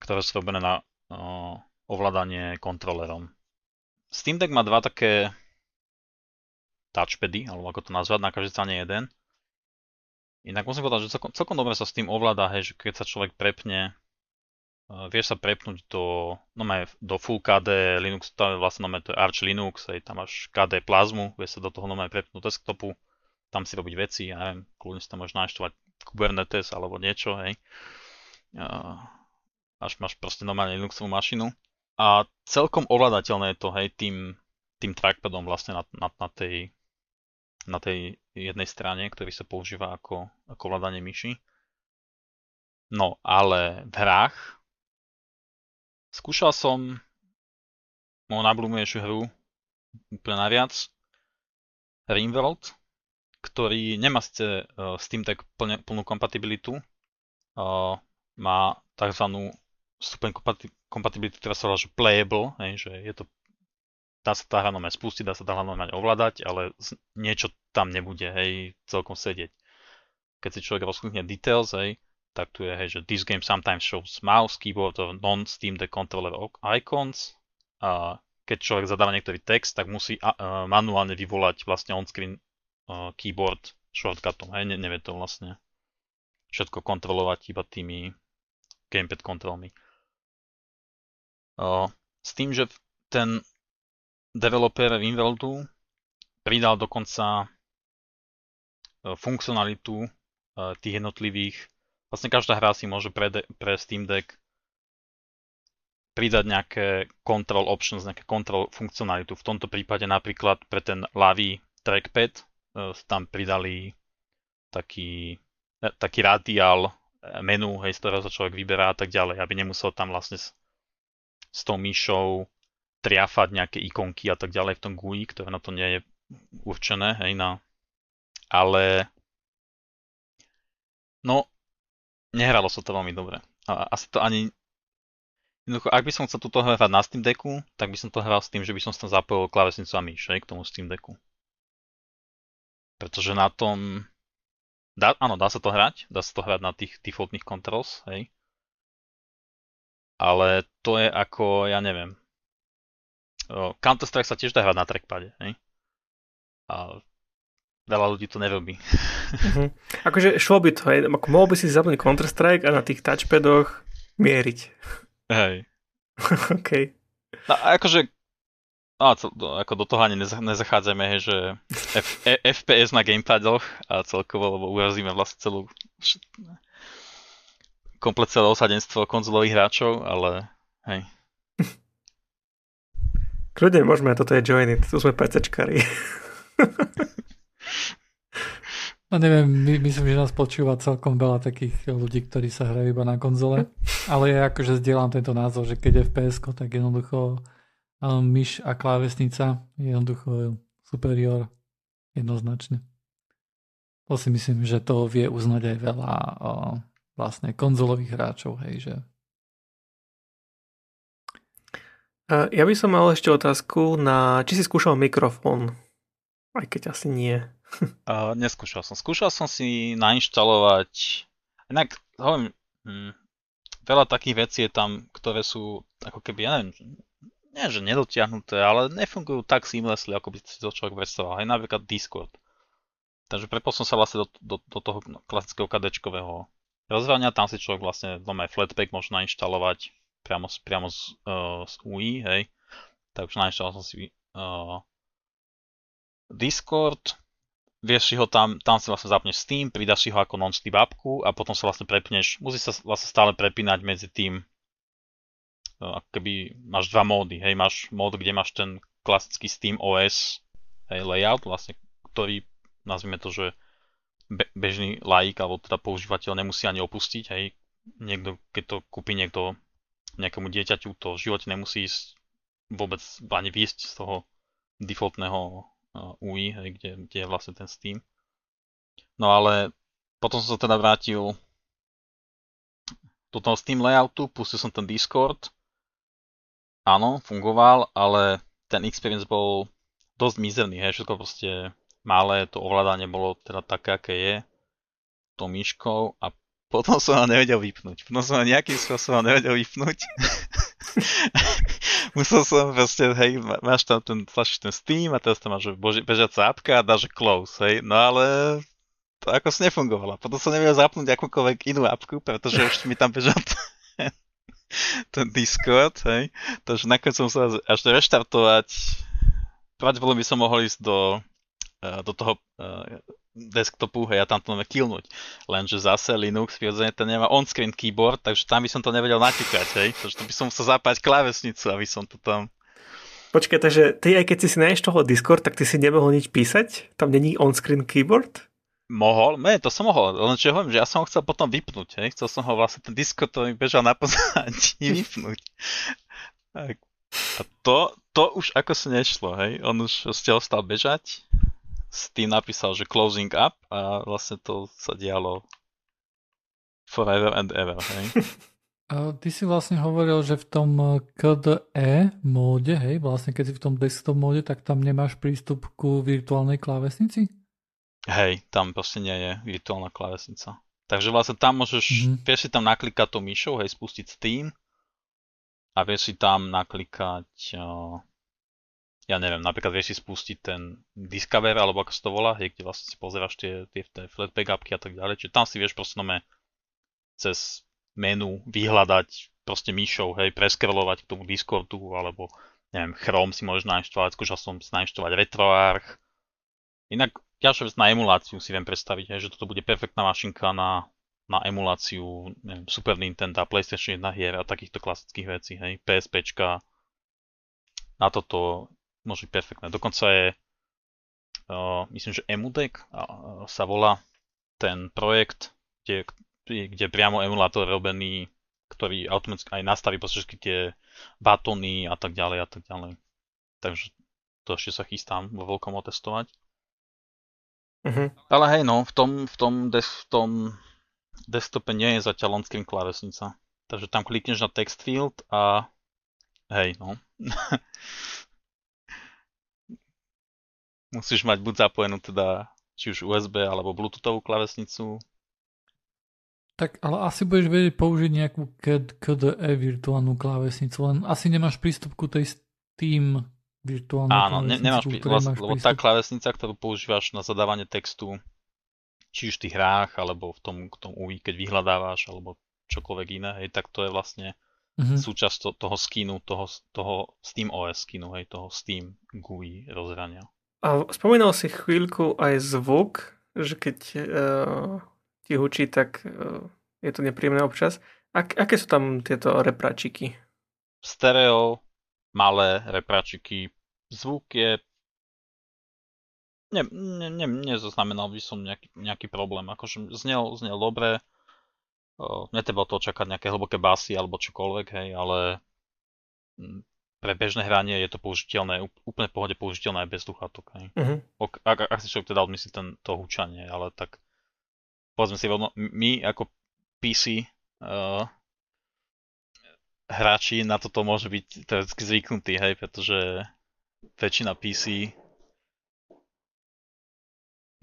ktoré sú robené na uh, ovládanie kontrolerom. Steam Deck má dva také touchpady, alebo ako to nazvať, na každej strane jeden. Inak musím povedať, že celkom, celkom dobre sa s tým ovláda, hej, že keď sa človek prepne, uh, vieš sa prepnúť do, no do Full KD Linux, tam je vlastne no to je Arch Linux, hej, tam máš KD plazmu, vieš sa do toho no prepnúť desktopu, tam si robiť veci, ja neviem, kľudne si tam môžeš naštovať Kubernetes alebo niečo, hej. Uh, až máš proste normálne Linuxovú mašinu. A celkom ovládateľné je to, hej, tým, tým trackpadom vlastne na, na, na tej na tej jednej strane, ktorý sa používa ako, ako ovládanie myši. No, ale v hrách skúšal som moju najblúbenejšiu hru úplne najviac Rimworld, ktorý nemá ste uh, Steam Deck plne, plnú kompatibilitu. Uh, má tzv. stupeň kompatibility, ktorá sa volá, že playable, že je to dá sa tá hra spustiť, dá sa tá hra ovládať, ale niečo tam nebude, hej, celkom sedieť. Keď si človek rozklikne details, hej, tak tu je, hej, že this game sometimes shows mouse, keyboard or non-Steam the controller icons. A keď človek zadáva niektorý text, tak musí uh, manuálne vyvolať vlastne on-screen uh, keyboard shortcutom, hej, ne, nevie to vlastne všetko kontrolovať iba tými gamepad kontrolmi. Uh, s tým, že ten developer Winveldu pridal dokonca e, funkcionalitu e, tých jednotlivých, vlastne každá hra si môže pre, pre Steam Deck pridať nejaké control options, nejaké control funkcionalitu. V tomto prípade napríklad pre ten ľavý trackpad e, tam pridali taký, taký radiál menu, hej, z ktorého sa človek vyberá a tak ďalej, aby nemusel tam vlastne s, s tou myšou triafať nejaké ikonky a tak ďalej v tom GUI, ktoré na to nie je určené, hej, na... Ale... No, nehralo sa to veľmi dobre. A asi to ani... Jednoducho, ak by som chcel túto hrať na Steam Decku, tak by som to hral s tým, že by som tam zapojil klávesnicu a myš, hej, k tomu Steam Decku. Pretože na tom... Dá, áno, dá sa to hrať, dá sa to hrať na tých defaultných controls, hej. Ale to je ako, ja neviem, Counter-Strike sa tiež dá hrať na trackpade, hej? A veľa ľudí to nerobí. Uh-huh. Akože šlo by to, hej? Ako mohol by si zapnúť Counter-Strike a na tých touchpadoch mieriť. Hej. OK. No, akože No, ako do toho ani nezachádzame, hej, že F, e, FPS na gamepadoch a celkovo, lebo urazíme vlastne celú komplet celé osadenstvo konzolových hráčov, ale hej. Kľudne môžeme, toto je Joiny, tu sme PCčkari. No neviem, my, myslím, že nás počúva celkom veľa takých ľudí, ktorí sa hrajú iba na konzole, ale ja akože zdieľam tento názor, že keď je fps tak jednoducho um, myš a klávesnica je jednoducho superior jednoznačne. To si myslím, že to vie uznať aj veľa uh, vlastne konzolových hráčov, hej, že Ja by som mal ešte otázku na, či si skúšal mikrofón, aj keď asi nie. Uh, neskúšal som. Skúšal som si nainštalovať, inak hovorím, hm, veľa takých vecí je tam, ktoré sú ako keby, ja neviem, nie že nedotiahnuté, ale nefungujú tak seamlessly, ako by si to človek predstavoval. Aj napríklad Discord. Takže prepol som sa vlastne do, do, do toho klasického kadečkového rozhrania, tam si človek vlastne doma aj Flatpak môže nainštalovať, priamo, priamo z, uh, z UI, hej. Takže naštal som si uh, Discord, vieš si ho tam, tam si vlastne zapneš Steam, pridáš si ho ako non-sleep appku a potom sa vlastne prepneš, musí sa vlastne stále prepínať medzi tým, uh, ako keby máš dva módy, hej, máš mód, kde máš ten klasický Steam OS hej, layout, vlastne, ktorý, nazvime to, že be- bežný laik alebo teda používateľ nemusí ani opustiť, hej. Niekto, keď to kúpi niekto nejakému dieťaťu, to v živote nemusí ísť vôbec ani výjsť z toho defaultného UI, hej, kde, kde je vlastne ten Steam. No ale potom som sa teda vrátil do toho Steam layoutu, pustil som ten Discord. Áno, fungoval, ale ten experience bol dosť mizerný, hej, všetko proste malé, to ovládanie bolo teda také, aké je, tou myškou a potom som ho nevedel vypnúť. Potom som ho nejakým spôsobom nevedel vypnúť. Musel som proste, hej, máš tam ten, tlačíš ten Steam a teraz tam máš boži, bežiaca apka a dáš close, hej. No ale to ako si nefungovalo. Potom som nevedel zapnúť akúkoľvek inú apku, pretože už mi tam bežal ten, ten Discord, hej. Takže nakoniec som sa až reštartovať. Pravdepodobne by som mohol ísť do, eh, do toho eh, desktopu, hej, ja tam to máme killnúť. Lenže zase Linux prirodzene ten nemá on-screen keyboard, takže tam by som to nevedel natikať, hej. Takže to by som musel zapať klávesnicu, aby som to tam... Počkaj, takže ty aj keď si si toho Discord, tak ty si nemohol nič písať? Tam není on-screen keyboard? Mohol, ne, to som mohol, len čo hovorím, že ja som ho chcel potom vypnúť, hej. Chcel som ho vlastne, ten Discord to mi bežal na pozadí vypnúť. A to, to už ako si nešlo, hej. On už ste ostal bežať Steam napísal, že closing up a vlastne to sa dialo forever and ever, hej? A ty si vlastne hovoril, že v tom KDE móde, hej, vlastne keď si v tom desktop móde, tak tam nemáš prístup ku virtuálnej klávesnici? Hej, tam proste nie je virtuálna klávesnica. Takže vlastne tam môžeš, mm-hmm. vieš si tam naklikať to myšou, hej, spustiť Steam a vieš si tam naklikať uh, ja neviem, napríklad vieš si spustiť ten Discover, alebo ako sa to volá, hej, kde vlastne si pozeráš tie, tie, tie flatpak appky a tak ďalej, čiže tam si vieš proste cez menu vyhľadať proste myšou, hej, preskrelovať k tomu Discordu, alebo neviem, Chrome si môžeš nainštalovať, skúšal som si nainštalovať RetroArch. Inak ďalšia vec na emuláciu si viem predstaviť, hej, že toto bude perfektná mašinka na, na emuláciu neviem, Super Nintendo, PlayStation 1 hier a takýchto klasických vecí, hej, PSPčka. Na toto môže byť perfektné. Dokonca je, uh, myslím, že Emudek uh, sa volá ten projekt, kde, kde priamo emulátor robený, ktorý automaticky aj nastaví všetky tie batóny a tak ďalej a tak ďalej. Takže to ešte sa chystám vo veľkom otestovať. Uh-huh. Ale hej, no, v tom, v tom, des, v tom desktope nie je zatiaľ on-screen klávesnica. Takže tam klikneš na text field a hej, no. Musíš mať buď zapojenú teda či už USB alebo Bluetoothovú klavesnicu. Tak ale asi budeš vedieť použiť nejakú KDE virtuálnu klávesnicu, len asi nemáš prístup ku tej Steam virtuálnej Áno, ne, nemáš prístup, lebo tá klávesnica, ktorú používaš na zadávanie textu, či už v tých hrách, alebo v tom, v tom UI, keď vyhľadávaš, alebo čokoľvek iné, hej, tak to je vlastne mm-hmm. súčasť to, toho skinu, toho, toho Steam OS skinu, hej, toho Steam GUI rozhrania. A spomínal si chvíľku aj zvuk, že keď uh, ti hučí, tak uh, je to nepríjemné občas. Ak, aké sú tam tieto repračiky? Stereo, malé repračiky. Zvuk je... Ne, ne, ne, nezaznamenal by som nejaký, nejaký problém. Akože znel, znel dobre. Uh, netreba to čakať nejaké hlboké basy alebo čokoľvek, hej, ale mm, pre bežné hranie je to použiteľné, úplne v pohode použiteľné aj bez sluchátok. Uh-huh. Ak, ak, si človek teda odmyslí ten, to húčanie, ale tak povedzme si rovno, my ako PC uh, hráči na toto môže byť teoreticky zvyknutí, hej, pretože väčšina PC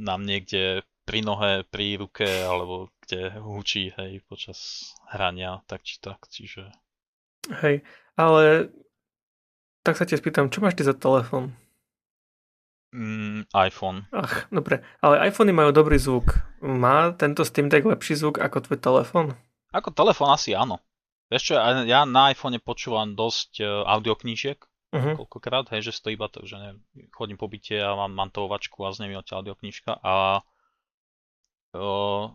nám niekde pri nohe, pri ruke, alebo kde hučí, hej, počas hrania, tak či tak, čiže... Hej, ale tak sa ťa spýtam, čo máš ty za telefón? Mm, iPhone. Ach, dobre. Ale iPhony majú dobrý zvuk. Má tento Steam Deck lepší zvuk ako tvoj telefón? Ako telefón asi áno. Vieš čo, ja na iPhone počúvam dosť uh, audioknížiek, uh-huh. koľkokrát, hej, že stojí iba tak, že neviem, chodím po byte a mám mantovačku a z nej odtiaľ audioknížka a uh,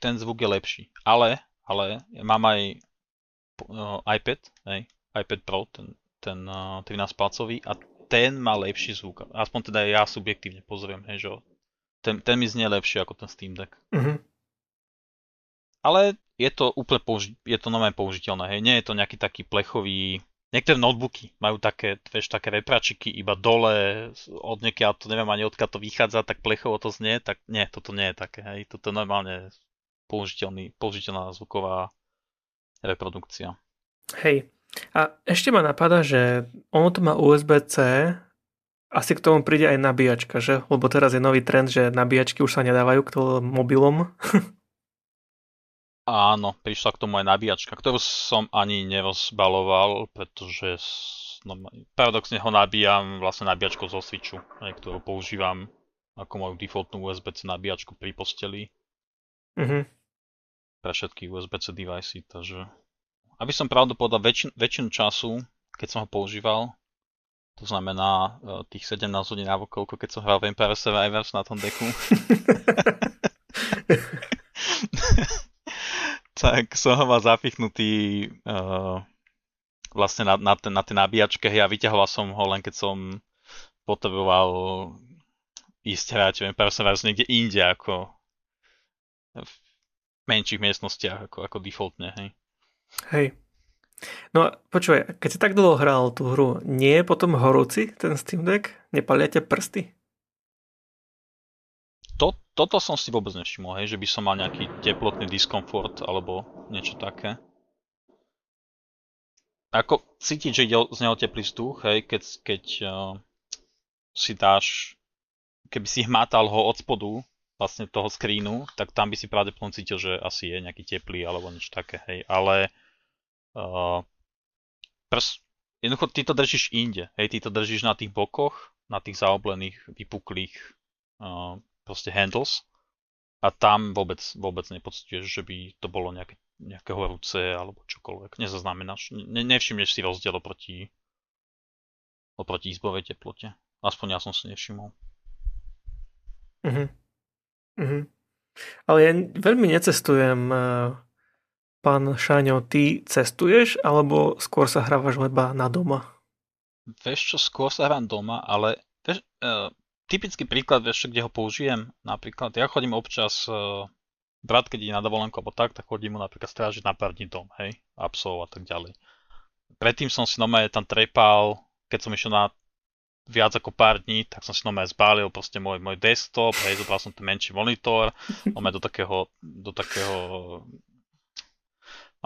ten zvuk je lepší. Ale, ale mám aj uh, iPad, hej, iPad Pro, ten ten uh, 13 palcový a ten má lepší zvuk. Aspoň teda ja subjektívne pozriem, hej, že ten, ten mi znie lepšie ako ten Steam Deck. Mhm. Ale je to úplne použi- je to nové použiteľné, hej. Nie je to nejaký taký plechový... Niektoré notebooky majú také, vieš, také vepračiky iba dole, od niekiaľ to neviem ani odkiaľ to vychádza, tak plechovo to znie, tak nie, toto nie je také, hej. Toto je normálne použiteľný, použiteľná zvuková reprodukcia. Hej. A ešte ma napadá, že ono to má USB-C, asi k tomu príde aj nabíjačka, že? Lebo teraz je nový trend, že nabíjačky už sa nedávajú k mobilom. Áno, prišla k tomu aj nabíjačka, ktorú som ani nerozbaloval, pretože no, paradoxne ho nabíjam vlastne nabíjačkou zo Switchu, aj, ktorú používam ako moju defaultnú USB-C nabíjačku pri posteli. Mhm. Pre všetky USB-C device, takže... Aby som pravdu povedal, väčšin, väčšinu času, keď som ho používal, to znamená uh, tých 17 hodín alebo koľko, keď som hral Vampire Survivors na tom deku. tak som ho mal zapichnutý uh, vlastne na, na, ten, na tie nabíjačke a vyťahoval som ho len keď som potreboval ísť hrať, viem, Perseverance niekde inde ako v menších miestnostiach ako, ako defaultne, hej. Hej. No počúvaj, keď si tak dlho hral tú hru, nie je potom horúci ten Steam Deck? Nepaliate prsty? to, toto som si vôbec nevšimol, hej, že by som mal nejaký teplotný diskomfort alebo niečo také. Ako cítiť, že ide z neho teplý vzduch, hej, keď, keď uh, si dáš, keby si hmátal ho od spodu, vlastne toho screenu, tak tam by si pravdepodobne cítil, že asi je nejaký teplý alebo niečo také, hej, ale uh, jednoducho ty to držíš inde, hej, ty to držíš na tých bokoch, na tých zaoblených, vypuklých uh, proste handles a tam vôbec, vôbec nepocituješ, že by to bolo nejaké, nejaké horúce alebo čokoľvek. Nezaznamenáš, ne, nevšimneš si rozdiel oproti, oproti izbovej teplote. Aspoň ja som si nevšimol. Uh-huh. Uh-huh. Ale ja veľmi necestujem. Eh, pán Šáňo, ty cestuješ alebo skôr sa hrávaš leba na doma? Vieš čo, skôr sa hrám doma, ale vieš, uh, typický príklad, vieš, kde ho použijem, napríklad, ja chodím občas, uh, brat, keď ide na dovolenku alebo tak, tak chodím mu napríklad strážiť na pár dní dom, hej, a psov a tak ďalej. Predtým som si normálne tam trepal, keď som išiel na viac ako pár dní, tak som si normálne zbalil proste môj, môj desktop, hej, zobral som ten menší monitor, máme do takého, do takého,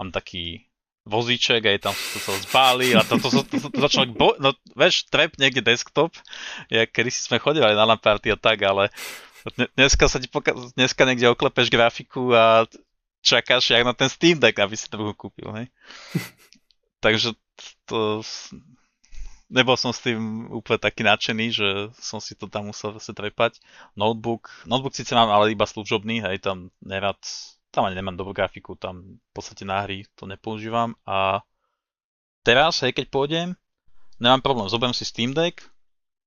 mám taký vozíček, aj tam to sa zbáli a to, to, to, to, to, začalo, bo, no vieš, trep niekde desktop, ja kedy si sme chodili na lamparty a tak, ale dneska sa ti poka- dneska niekde oklepeš grafiku a čakáš jak na ten Steam Deck, aby si to kúpil, hej. Takže to, nebol som s tým úplne taký nadšený, že som si to tam musel zase trepať. Notebook, notebook síce mám, ale iba služobný, hej, tam nerad tam ani nemám dobrú grafiku, tam v podstate na hry to nepoužívam a teraz, hej, keď pôjdem, nemám problém, zoberiem si Steam Deck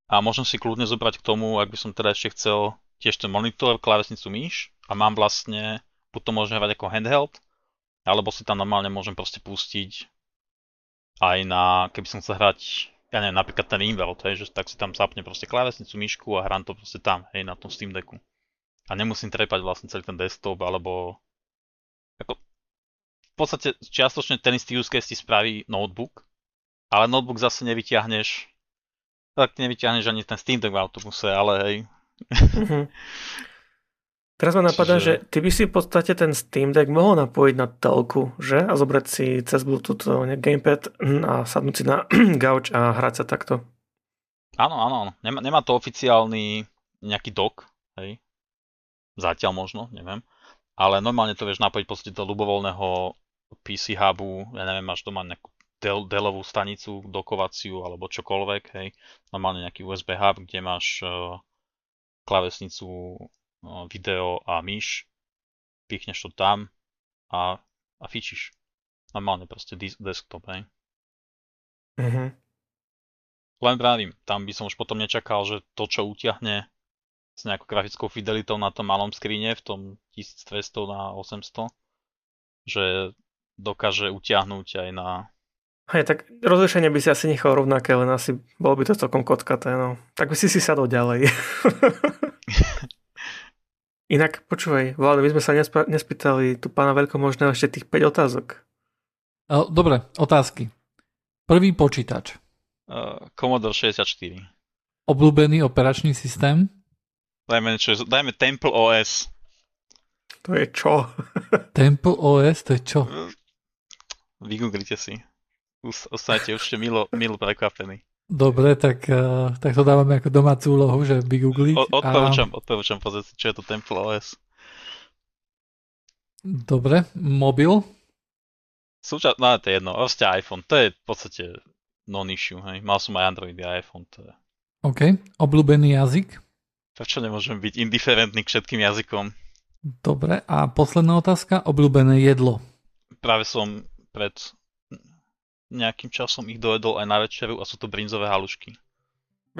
a môžem si kľudne zobrať k tomu, ak by som teda ešte chcel tiež ten monitor, klávesnicu, myš a mám vlastne, buď to môžem hrať ako handheld, alebo si tam normálne môžem proste pustiť aj na, keby som chcel hrať, ja neviem, napríklad ten Inworld, hej, že tak si tam zapne proste klávesnicu, myšku a hrám to proste tam, hej, na tom Steam Decku. A nemusím trepať vlastne celý ten desktop, alebo podstate čiastočne ten istý use case ti spraví notebook, ale notebook zase nevyťahneš tak nevyťahneš ani ten Steam Deck v autobuse, ale hej. Mm-hmm. Teraz ma napadá, Čiže... že ty by si v podstate ten Steam Deck mohol napojiť na telku, že? A zobrať si cez Bluetooth ne, gamepad a sadnúť si na gauč a hrať sa takto. Áno, áno, áno. Nemá, nemá to oficiálny nejaký dock, hej. Zatiaľ možno, neviem ale normálne to vieš napojiť proste do ľubovoľného PC hubu, ja neviem, máš doma nejakú Dell, Dellovú stanicu dokovaciu alebo čokoľvek, hej, normálne nejaký USB hub, kde máš uh, klavesnicu, uh, video a myš, pichneš to tam a, a fičíš. Normálne proste desktop, hej. Mm-hmm. Len vravím, tam by som už potom nečakal, že to, čo utiahne s nejakou grafickou fidelitou na tom malom skrine v tom 1200 na 800, že dokáže utiahnuť aj na... Hej, tak rozlišenie by si asi nechal rovnaké, len asi bolo by to celkom kotkaté, no. Tak by si si sadol ďalej. Inak, počúvaj, Vlado, my sme sa nespa- nespýtali tu pána veľkomožného ešte tých 5 otázok. Dobre, otázky. Prvý počítač. Uh, Commodore 64. Obľúbený operačný systém. Dajme, čo, dajme Temple OS. To je čo? Temple OS, to je čo? Vygooglite si. Ostanete určite milo, milo prekvapení. Dobre, tak, uh, tak to dávame ako domácu úlohu, že vygoogliť. Odporúčam, a... odporúčam pozrieť čo je to Temple OS. Dobre, mobil. Súčasť, no to je jedno, proste iPhone, to je v podstate non-issue, hej. Mal som aj Android a iPhone, to je. OK, obľúbený jazyk. Prečo nemôžem byť indiferentný k všetkým jazykom? Dobre, a posledná otázka, obľúbené jedlo. Práve som pred nejakým časom ich dojedol aj na večeru a sú to brinzové halušky.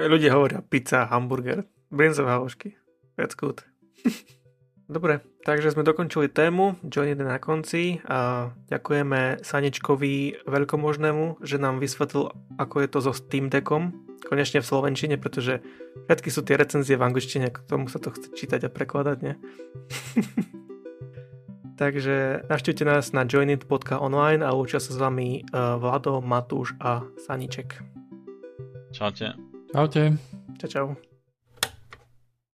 Ľudia hovoria pizza, hamburger, brinzové halušky. That's good. Dobre, takže sme dokončili tému, John je na konci a ďakujeme Saničkovi veľkomožnému, že nám vysvetlil, ako je to so Steam Deckom, konečne v slovenčine, pretože všetky sú tie recenzie v angličtine, k tomu sa to chce čítať a prekladať, nie? takže naštívte nás na joinit.online a učia sa s vami uh, Vlado, Matúš a Saniček. Čaute. Čaute. Čau, čau.